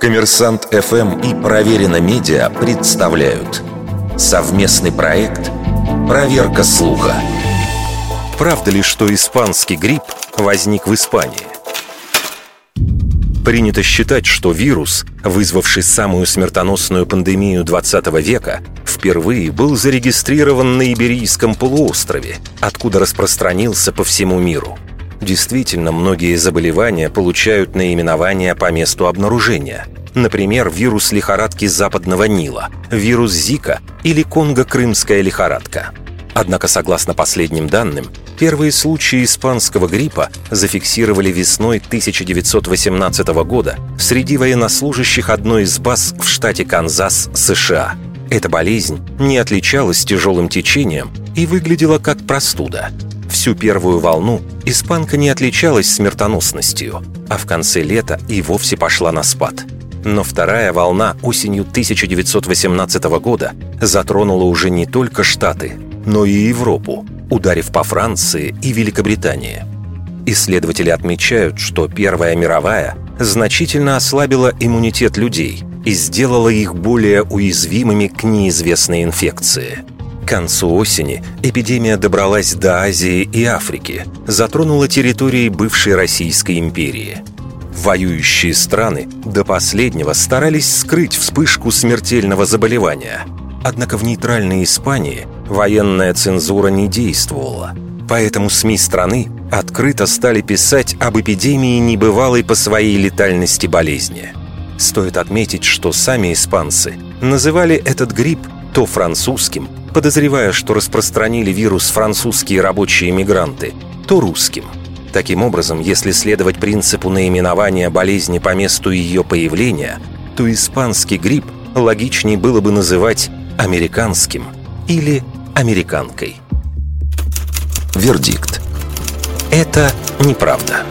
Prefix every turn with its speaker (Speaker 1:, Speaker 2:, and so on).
Speaker 1: Коммерсант ФМ и Проверено Медиа представляют совместный проект «Проверка слуха». Правда ли, что испанский грипп возник в Испании? Принято считать, что вирус, вызвавший самую смертоносную пандемию 20 века, впервые был зарегистрирован на Иберийском полуострове, откуда распространился по всему миру. Действительно, многие заболевания получают наименование по месту обнаружения. Например, вирус лихорадки западного Нила, вирус Зика или конго-крымская лихорадка. Однако, согласно последним данным, Первые случаи испанского гриппа зафиксировали весной 1918 года среди военнослужащих одной из баз в штате Канзас, США. Эта болезнь не отличалась тяжелым течением и выглядела как простуда. Всю первую волну испанка не отличалась смертоносностью, а в конце лета и вовсе пошла на спад. Но вторая волна осенью 1918 года затронула уже не только Штаты, но и Европу, ударив по Франции и Великобритании. Исследователи отмечают, что Первая мировая значительно ослабила иммунитет людей и сделала их более уязвимыми к неизвестной инфекции. К концу осени эпидемия добралась до Азии и Африки, затронула территории бывшей Российской империи. Воюющие страны до последнего старались скрыть вспышку смертельного заболевания – Однако в нейтральной Испании военная цензура не действовала. Поэтому СМИ страны открыто стали писать об эпидемии небывалой по своей летальности болезни. Стоит отметить, что сами испанцы называли этот грипп то французским, подозревая, что распространили вирус французские рабочие мигранты, то русским. Таким образом, если следовать принципу наименования болезни по месту ее появления, то испанский грипп логичнее было бы называть американским или американкой. Вердикт. Это неправда.